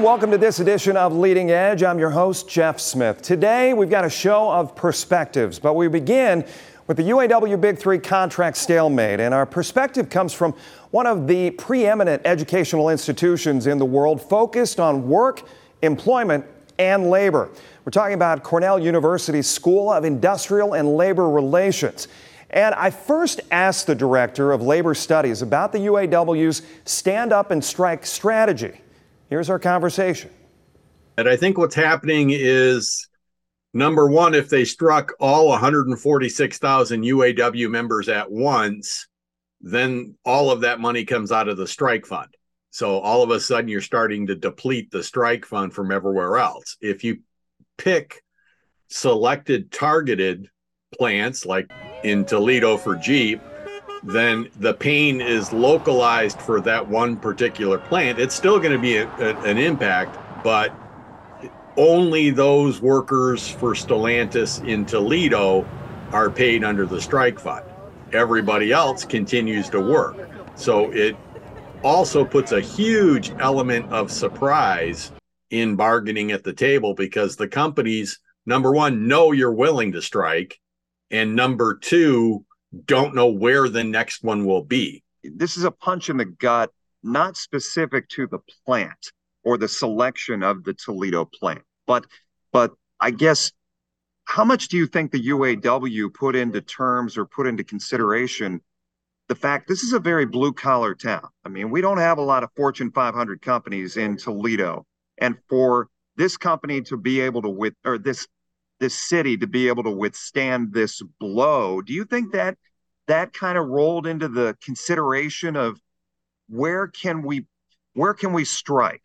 and welcome to this edition of Leading Edge. I'm your host, Jeff Smith. Today, we've got a show of perspectives, but we begin with the UAW Big Three contract stalemate. And our perspective comes from one of the preeminent educational institutions in the world focused on work, employment, and labor. We're talking about Cornell University's School of Industrial and Labor Relations. And I first asked the director of labor studies about the UAW's stand up and strike strategy. Here's our conversation. And I think what's happening is number one, if they struck all 146,000 UAW members at once, then all of that money comes out of the strike fund. So all of a sudden, you're starting to deplete the strike fund from everywhere else. If you pick selected targeted plants, like in Toledo for Jeep, then the pain is localized for that one particular plant. It's still going to be a, a, an impact, but only those workers for Stellantis in Toledo are paid under the strike fund. Everybody else continues to work. So it also puts a huge element of surprise in bargaining at the table because the companies, number one, know you're willing to strike. And number two, don't know where the next one will be. This is a punch in the gut, not specific to the plant or the selection of the Toledo plant, but but I guess how much do you think the UAW put into terms or put into consideration the fact this is a very blue collar town? I mean, we don't have a lot of Fortune 500 companies in Toledo, and for this company to be able to with or this this city to be able to withstand this blow. Do you think that that kind of rolled into the consideration of where can we where can we strike?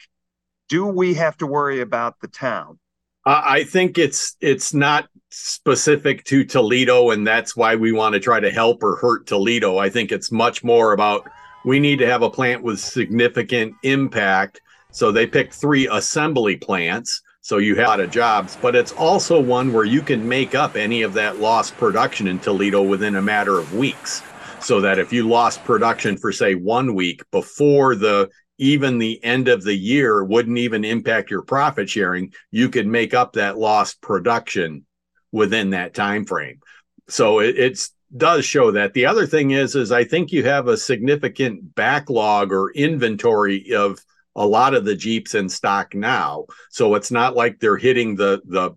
Do we have to worry about the town? I think it's it's not specific to Toledo, and that's why we want to try to help or hurt Toledo. I think it's much more about we need to have a plant with significant impact. So they picked three assembly plants so you have a lot of jobs, but it's also one where you can make up any of that lost production in Toledo within a matter of weeks. So that if you lost production for say one week before the even the end of the year wouldn't even impact your profit sharing, you could make up that lost production within that time frame. So it it's does show that. The other thing is is I think you have a significant backlog or inventory of a lot of the Jeeps in stock now. So it's not like they're hitting the the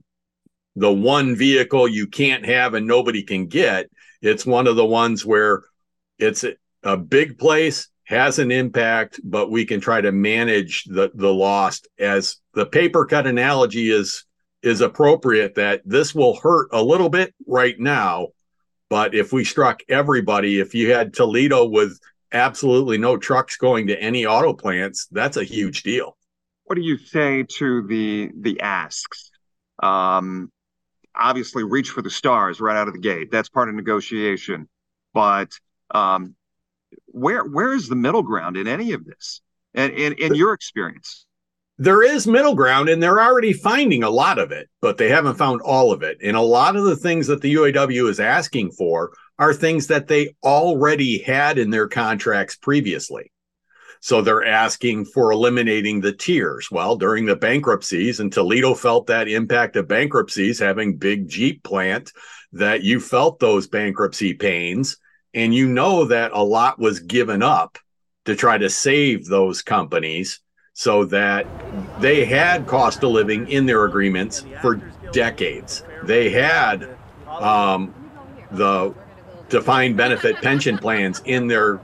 the one vehicle you can't have and nobody can get. It's one of the ones where it's a big place, has an impact, but we can try to manage the the lost as the paper cut analogy is is appropriate that this will hurt a little bit right now. But if we struck everybody, if you had Toledo with absolutely no trucks going to any auto plants, that's a huge deal. What do you say to the the asks? Um, obviously, reach for the stars right out of the gate. That's part of negotiation. But um, where where is the middle ground in any of this? And in, in your experience, there is middle ground, and they're already finding a lot of it, but they haven't found all of it. And a lot of the things that the UAW is asking for are things that they already had in their contracts previously. So they're asking for eliminating the tiers. Well, during the bankruptcies, and Toledo felt that impact of bankruptcies, having big Jeep plant, that you felt those bankruptcy pains. And you know that a lot was given up to try to save those companies so that they had cost of living in their agreements for decades. They had um, the defined benefit pension plans in their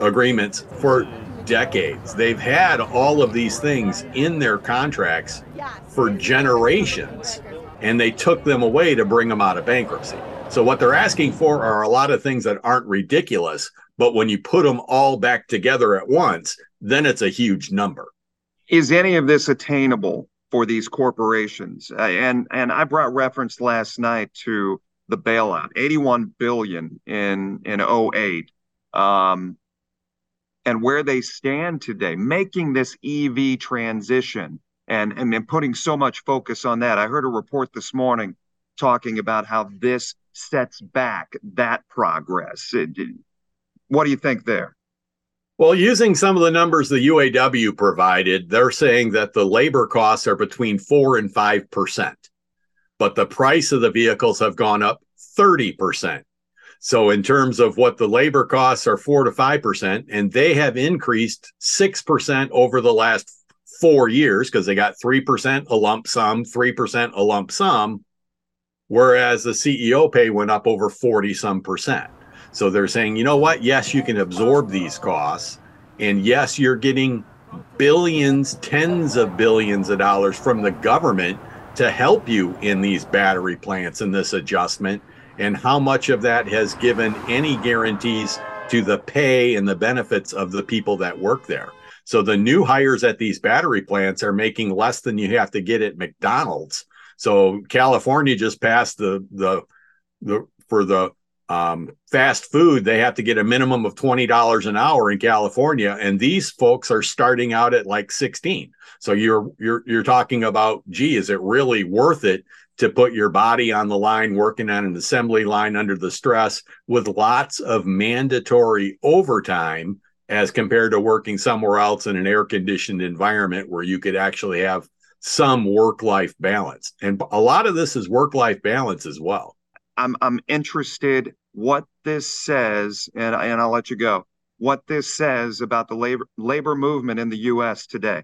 agreements for decades. They've had all of these things in their contracts for generations, and they took them away to bring them out of bankruptcy. So, what they're asking for are a lot of things that aren't ridiculous, but when you put them all back together at once, then it's a huge number. Is any of this attainable for these corporations? Uh, and and I brought reference last night to the bailout, 81 billion in in 08. Um, and where they stand today, making this EV transition and, and and putting so much focus on that. I heard a report this morning talking about how this sets back that progress. It, what do you think there? Well, using some of the numbers the UAW provided, they're saying that the labor costs are between 4 and 5%, but the price of the vehicles have gone up 30%. So, in terms of what the labor costs are 4 to 5%, and they have increased 6% over the last four years because they got 3% a lump sum, 3% a lump sum, whereas the CEO pay went up over 40 some percent. So they're saying, you know what? Yes, you can absorb these costs. And yes, you're getting billions, tens of billions of dollars from the government to help you in these battery plants and this adjustment. And how much of that has given any guarantees to the pay and the benefits of the people that work there? So the new hires at these battery plants are making less than you have to get at McDonald's. So California just passed the the the for the um, fast food, they have to get a minimum of $20 an hour in California. And these folks are starting out at like 16. So you're, you're, you're talking about, gee, is it really worth it to put your body on the line, working on an assembly line under the stress with lots of mandatory overtime as compared to working somewhere else in an air conditioned environment where you could actually have some work life balance. And a lot of this is work life balance as well. I'm I'm interested what this says, and and I'll let you go. What this says about the labor labor movement in the U.S. today.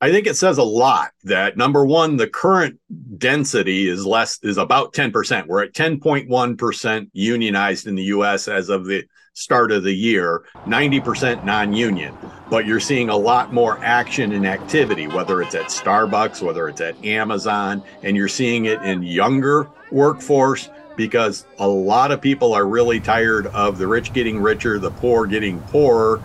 I think it says a lot that number one, the current density is less is about 10%. We're at 10.1% unionized in the US as of the start of the year, 90% non-union. But you're seeing a lot more action and activity, whether it's at Starbucks, whether it's at Amazon, and you're seeing it in younger workforce because a lot of people are really tired of the rich getting richer, the poor getting poorer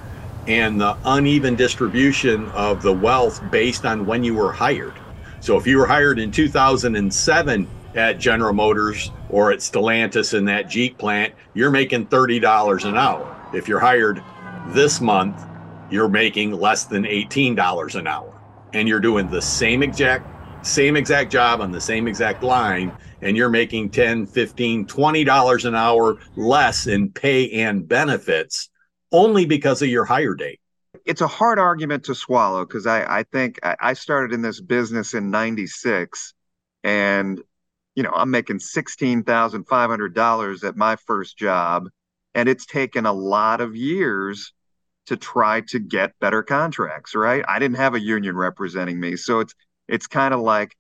and the uneven distribution of the wealth based on when you were hired. So if you were hired in 2007 at General Motors or at Stellantis in that Jeep plant, you're making $30 an hour. If you're hired this month, you're making less than $18 an hour. And you're doing the same exact same exact job on the same exact line and you're making 10, 15, 20 dollars an hour less in pay and benefits only because of your hire date. It's a hard argument to swallow because I, I think I started in this business in 96 and you know I'm making $16,500 at my first job and it's taken a lot of years to try to get better contracts, right? I didn't have a union representing me. So it's it's kind of like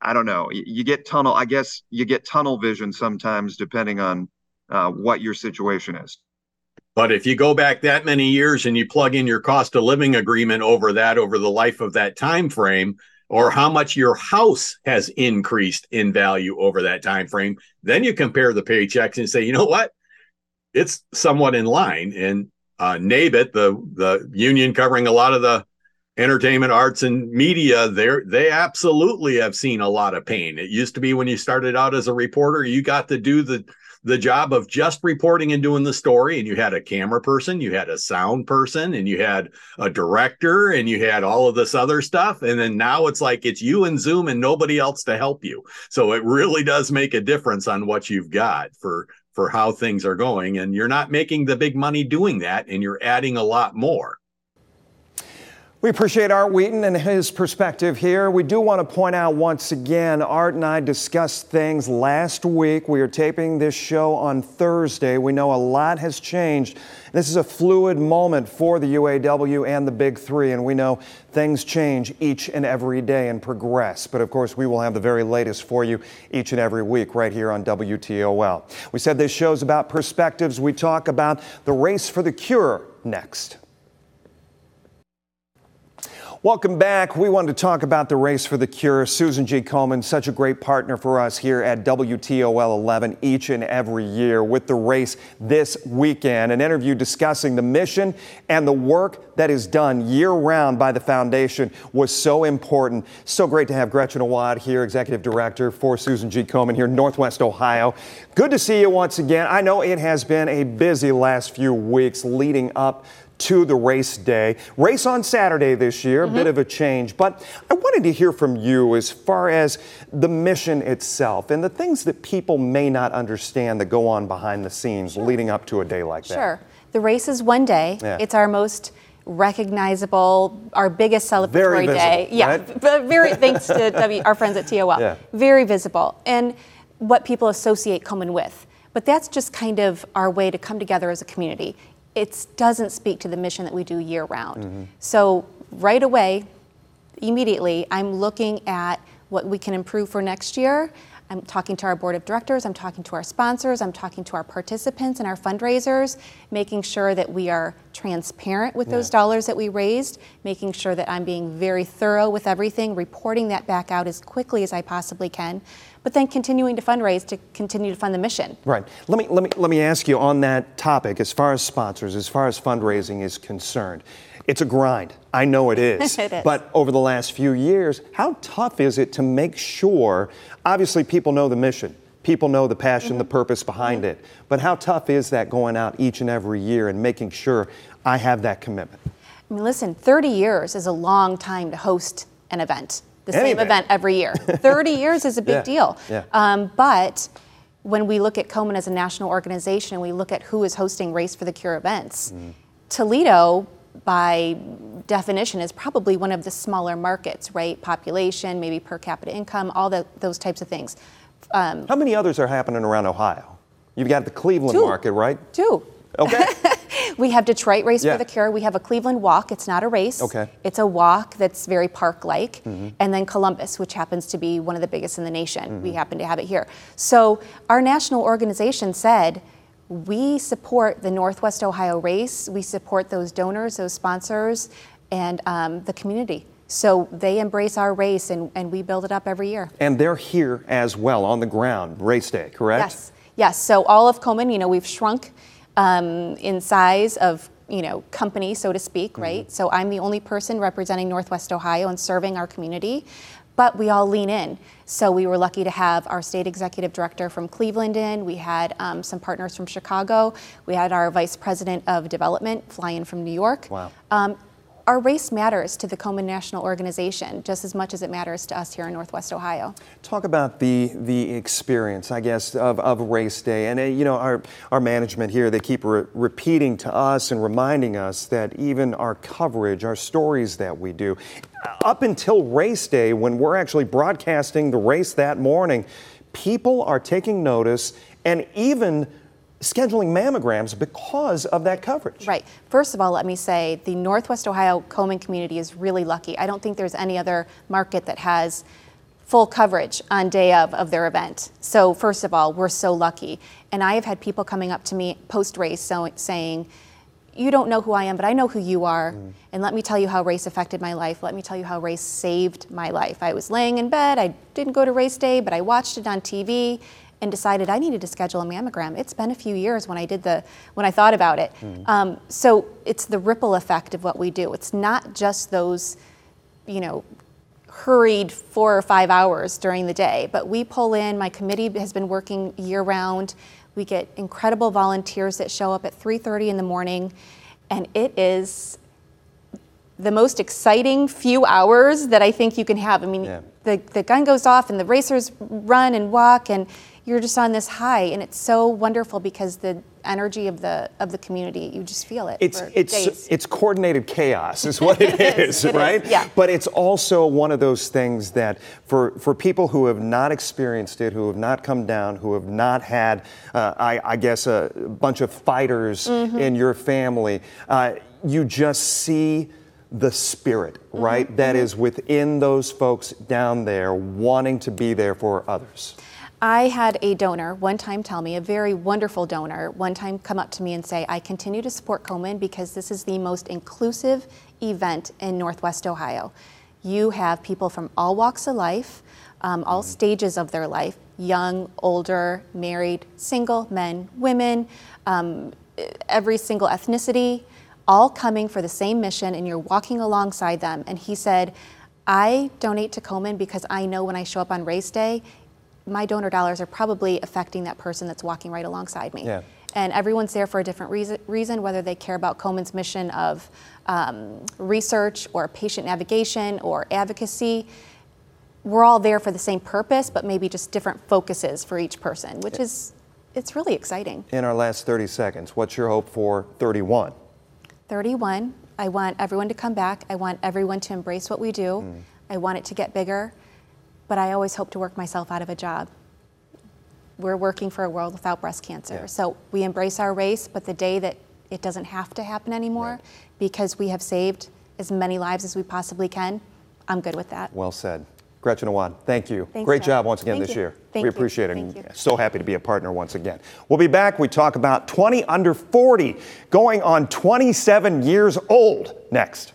I don't know. You get tunnel. I guess you get tunnel vision sometimes, depending on uh, what your situation is. But if you go back that many years and you plug in your cost of living agreement over that over the life of that time frame, or how much your house has increased in value over that time frame, then you compare the paychecks and say, you know what, it's somewhat in line. And uh, NABET, the the union covering a lot of the entertainment, arts, and media, they they absolutely have seen a lot of pain. It used to be when you started out as a reporter, you got to do the the job of just reporting and doing the story and you had a camera person you had a sound person and you had a director and you had all of this other stuff and then now it's like it's you and zoom and nobody else to help you. So it really does make a difference on what you've got for for how things are going and you're not making the big money doing that and you're adding a lot more we appreciate Art Wheaton and his perspective here. We do want to point out once again, Art and I discussed things last week. We are taping this show on Thursday. We know a lot has changed. This is a fluid moment for the UAW and the Big Three, and we know things change each and every day and progress. But of course, we will have the very latest for you each and every week right here on WTOL. We said this show's about perspectives. We talk about the race for the cure next. Welcome back. We wanted to talk about the race for the cure. Susan G. Komen, such a great partner for us here at WTOL 11 each and every year with the race this weekend. An interview discussing the mission and the work that is done year round by the foundation was so important. So great to have Gretchen Awad here, Executive Director for Susan G. Komen here in Northwest Ohio. Good to see you once again. I know it has been a busy last few weeks leading up to the race day. Race on Saturday this year, mm-hmm. a bit of a change, but I wanted to hear from you as far as the mission itself and the things that people may not understand that go on behind the scenes sure. leading up to a day like that. Sure. The race is one day. Yeah. It's our most recognizable, our biggest celebratory Very visible, day. Yeah, right? but very thanks to w, our friends at TOL. Yeah. Very visible and what people associate Komen with. But that's just kind of our way to come together as a community. It doesn't speak to the mission that we do year round. Mm-hmm. So right away, immediately, I'm looking at what we can improve for next year. I'm talking to our board of directors, I'm talking to our sponsors, I'm talking to our participants and our fundraisers, making sure that we are transparent with those dollars that we raised, making sure that I'm being very thorough with everything, reporting that back out as quickly as I possibly can, but then continuing to fundraise to continue to fund the mission. Right. Let me let me let me ask you on that topic. As far as sponsors, as far as fundraising is concerned, it's a grind. I know it is. It is. But over the last few years, how tough is it to make sure? Obviously, people know the mission. People know the passion, Mm-hmm. the purpose behind it. But how tough is that going out each and every year and making sure I have that commitment? I mean, listen, 30 years is a long time to host an event, the same event. every year. 30 years is a big Yeah, deal. yeah. Um, but when we look at Komen as a national organization and we look at who is hosting Race for the Cure events, Mm-hmm. Toledo, by definition, is probably one of the smaller markets, right? Population, maybe per capita income, all the, those types of things. Um, How many others are happening around Ohio? You've got the Cleveland Two. market, right? two. Okay. We have Detroit Race Yeah. for the Cure. We have a Cleveland Walk. It's not a race. Okay. Mm-hmm. It's a walk that's very park-like. And then Columbus, which happens to be one of the biggest in the nation. We happen to have it here. So our national organization said, we support the Northwest Ohio race. We support those donors, those sponsors, and um, the community. So they embrace our race, and, and we build it up every year. and they're here as well on the ground, race day, correct? Yes, yes. So all of Komen, you know, we've shrunk um, in size of, you know, company, so to speak, Mm-hmm. right? So I'm the only person representing Northwest Ohio and serving our community, but we all lean in. So we were lucky to have our state executive director from Cleveland in. We had um, some partners from Chicago. We had our vice president of development fly in from New York. Wow. Um, our race matters to the Komen National Organization just as much as it matters to us here in Northwest Ohio. Talk about the the experience, I guess, of, of race day, and uh, you know our our management here. They keep re- repeating to us and reminding us that even our coverage, our stories that we do, up until race day, when we're actually broadcasting the race that morning, people are taking notice and even scheduling mammograms because of that coverage. Right. First of all, let me say the Northwest Ohio Komen community is really lucky. I don't think there's any other market that has full coverage on day of of their event. So first of all, we're so lucky. And I have had people coming up to me post race so, saying, "You don't know who I am, but I know who you are, mm. and let me tell you how race affected my life. Let me tell you how race saved my life. I was laying in bed. I didn't go to race day, but I watched it on TV." And decided I needed to schedule a mammogram. It's been a few years when I did the when I thought about it. Um, so it's the ripple effect of what we do. It's not just those, you know, hurried four or five hours during the day, but we pull in. My committee has been working year round. We get incredible volunteers that show up at 3:30 in the morning, and it is the most exciting few hours that I think you can have. I mean, Yeah. the, the gun goes off and the racers run and walk and you're just on this high and it's so wonderful because the energy of the of the community, you just feel it It's it's days. it's coordinated chaos is what it It is, is, it is, right? yeah. But it's also one of those things that for for people who have not experienced it, who have not come down, who have not had, uh, I, I guess, a bunch of fighters Mm-hmm. in your family, uh, you just see the spirit, Mm-hmm, right? That is within those folks down there wanting to be there for others. I had a donor one time tell me, a very wonderful donor, one time come up to me and say, I continue to support Komen because this is the most inclusive event in Northwest Ohio. You have people from all walks of life, um, all stages of their life young, older, married, single, men, women, um, every single ethnicity, all coming for the same mission, and you're walking alongside them. And he said, I donate to Komen because I know when I show up on race day, my donor dollars are probably affecting that person that's walking right alongside me. Yeah. And everyone's there for a different reason, reason whether they care about Komen's mission of um, research or patient navigation or advocacy. We're all there for the same purpose, but maybe just different focuses for each person, which is it's really exciting. In our last 30 seconds, what's your hope for 31? 31, I want everyone to come back. I want everyone to embrace what we do. Mm. I want it to get bigger, but I always hope to work myself out of a job. We're working for a world without breast cancer. Yeah. So we embrace our race, but the day that it doesn't have to happen anymore Right. because we have saved as many lives as we possibly can, I'm good with that. Well said. Gretchen Awad, thank you. Thanks, Great Jeff. job once again Thank this you. year. Thank we you. appreciate it. You. So happy to be a partner once again. We'll be back. We talk about 20 under 40 going on 27 years old next.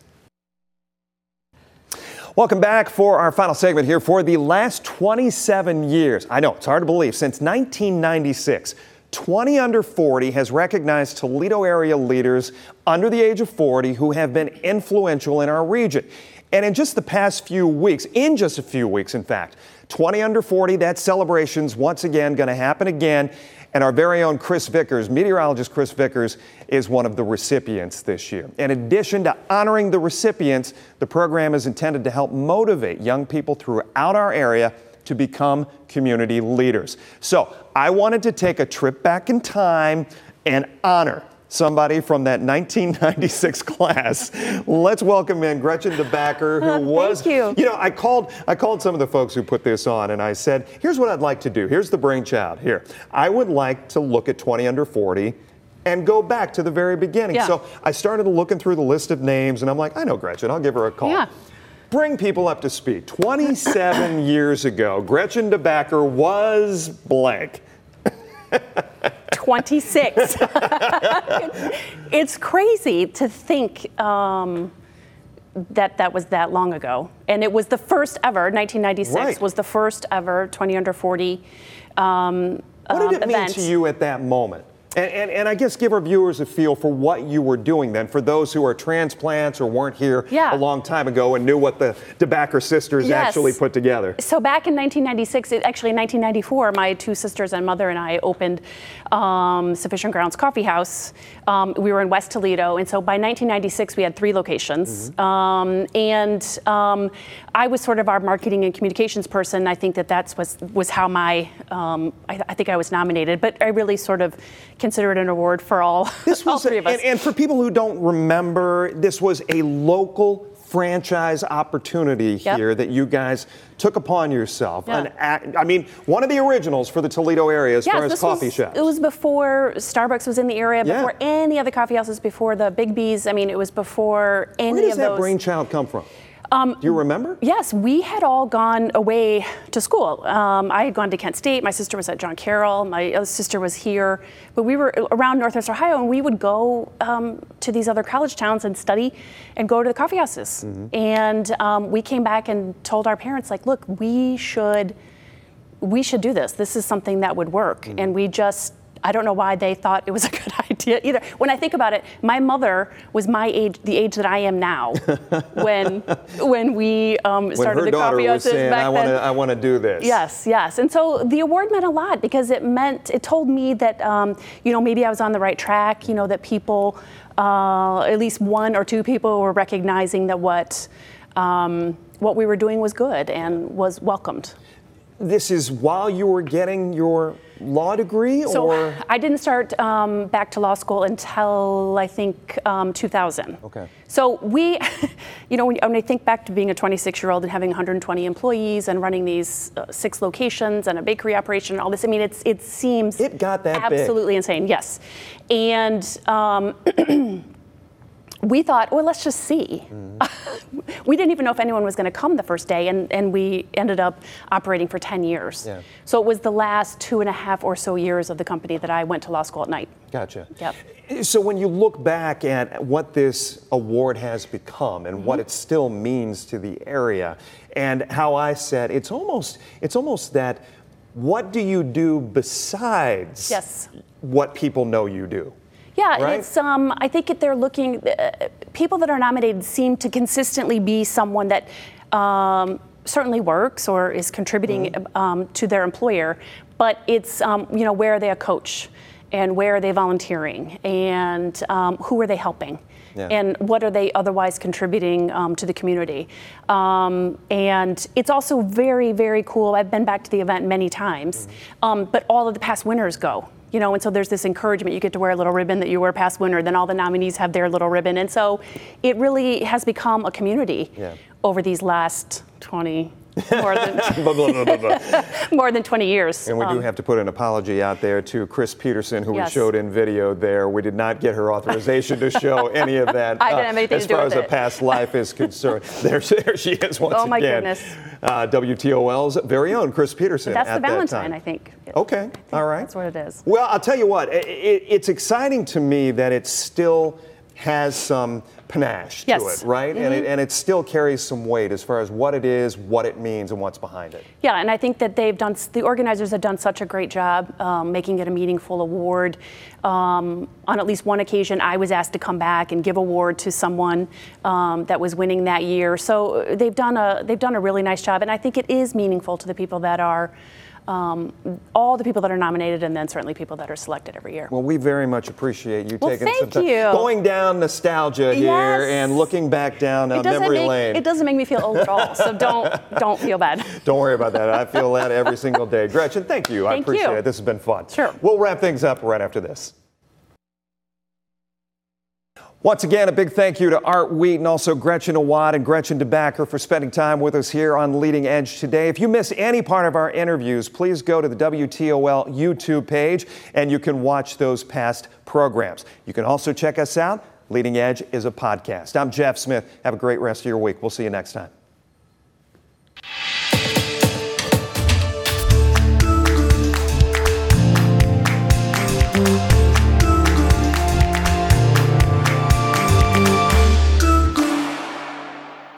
Welcome back for our final segment here. For the last 27 years, I know it's hard to believe, since 1996, 20 under 40 has recognized Toledo area leaders under the age of 40 who have been influential in our region. And in just the past few weeks, in just a few weeks, in fact, 20 under 40, that celebration's once again going to happen again. And our very own Chris Vickers, meteorologist Chris Vickers, is one of the recipients this year. In addition to honoring the recipients, the program is intended to help motivate young people throughout our area to become community leaders. So I wanted to take a trip back in time and honor somebody from that 1996 class. Let's welcome in Gretchen DeBacker, who was Thank you. you know, I called I called some of the folks who put this on and I said, here's what I'd like to do. Here's the brainchild. Here. I would like to look at 20 under 40 and go back to the very beginning. Yeah. So I started looking through the list of names and I'm like, I know Gretchen, I'll give her a call. Yeah. Bring people up to speed. 27 years ago, Gretchen DeBacker was blank. 26. it's crazy to think um, that that was that long ago. And it was the first ever, 1996 Right. was the first ever 20 under 40 um, What did um, it mean event. to you at that moment? And, and, and I guess give our viewers a feel for what you were doing then, for those who are transplants or weren't here Yeah. a long time ago and knew what the DeBacker sisters Yes. actually put together. So back in 1996, it, actually in 1994, my two sisters and mother and I opened um, Sufficient Grounds Coffee House. Um, we were in West Toledo, and so by 1996 we had three locations. Um, and um, I was sort of our marketing and communications person. I think that that's was was how my um, I, I think I was nominated, but I really sort of consider it an award for all This all was, three of us. and, and for people who don't remember, this was a local franchise opportunity Yep. here that you guys took upon yourself. Yeah. An act, I mean, one of the originals for the Toledo area as Yes, far as this coffee was, shops. It was before Starbucks was in the area, Yeah. before any other coffee houses, before the Biggby's. I mean, it was before any of those. Where does that brainchild come from? Do you remember? Yes, we had all gone away to school. Um, I had gone to Kent State. My sister was at John Carroll. My other sister was here. But we were around Northwest Ohio, and we would go um, to these other college towns and study and go to the coffee houses. And um, we came back and told our parents, like, look, we should we should do this. This is something that would work. And we just, I don't know why they thought it was a good idea either. When I think about it, my mother was my age, the age that I am now, when when we um, When started her the coffee was saying, back I want to. I want to do this. Yes, yes. And so the award meant a lot because it meant, it told me that, um, you know, maybe I was on the right track, you know, that people, uh, at least one or two people were recognizing that what, um, what we were doing was good and was welcomed. This is while you were getting your law degree, So or I didn't start um, back to law school until I think um, 2000. Okay. So we, you know, when, when I think back to being a 26-year-old and having 120 employees and running these uh, six locations and a bakery operation and all this, I mean, it's it seems It got that big. absolutely insane. Yes, and. Um, we thought, well, let's just see. Mm-hmm. we didn't even know if anyone was going to come the first day, and, and we ended up operating for 10 years. Yeah. So it was the last two and a half or so years of the company that I went to law school at night. gotcha. Yep. So when you look back at what this award has become and Mm-hmm. what it still means to the area, and how I said it's almost it's almost that what do you do besides Yes. what people know you do? Yeah, Right? it's. Um, I think they're looking. Uh, people that are nominated seem to consistently be someone that um, certainly works or is contributing Mm-hmm. um, to their employer, but it's um, you know where are they a coach, and where are they volunteering, and um, who are they helping, Yeah. and what are they otherwise contributing um, to the community. Um, and it's also very, very cool. I've been back to the event many times, um, but all of the past winners go. You know, and so there's this encouragement. You get to wear a little ribbon that you were past winner. Then all the nominees have their little ribbon, and so it really has become a community Yeah. over these last 20, more than Blah, blah, blah, more than 20 years. And we do Um, have to put an apology out there to Chris Peterson, who Yes. we showed in video there. We did not get her authorization to show any of that. I didn't have anything as to do far as a it. past life is concerned. there, there she is once Oh, my again. goodness. Uh, WTOL's very own Chris Peterson. That's at the that Valentine, time. I think. Okay, all right. That's what it is. Well, I'll tell you what, i i it's exciting to me that it's still has some panache Yes. Mm-hmm. to it, right? And, it, and it still carries some weight as far as what it is, what it means, and what's behind it. Yeah, and I think that they've done, the organizers have done such a great job um, making it a meaningful award. Um, on at least one occasion, I was asked to come back and give award to someone um, that was winning that year. So uh, they've done a they've done a really nice job, and I think it is meaningful to the people that are. Um, all the people that are nominated, and then certainly people that are selected every year. Well, we very much appreciate you Well, taking some time, you. going down nostalgia here and looking back down uh, it memory make lane. it doesn't make me feel old at all. So don't don't feel bad. Don't worry about that. I feel that every single day. Gretchen, thank you. I Thank appreciate you. it. This has been fun. Sure. We'll wrap things up right after this. Once again, a big thank you to Art Wheaton and also Gretchen Awad and Gretchen DeBacker for spending time with us here on Leading Edge today. If you miss any part of our interviews, please go to the WTOL YouTube page and you can watch those past programs. You can also check us out. Leading Edge is a podcast. I'm Jeff Smith. Have a great rest of your week. We'll see you next time.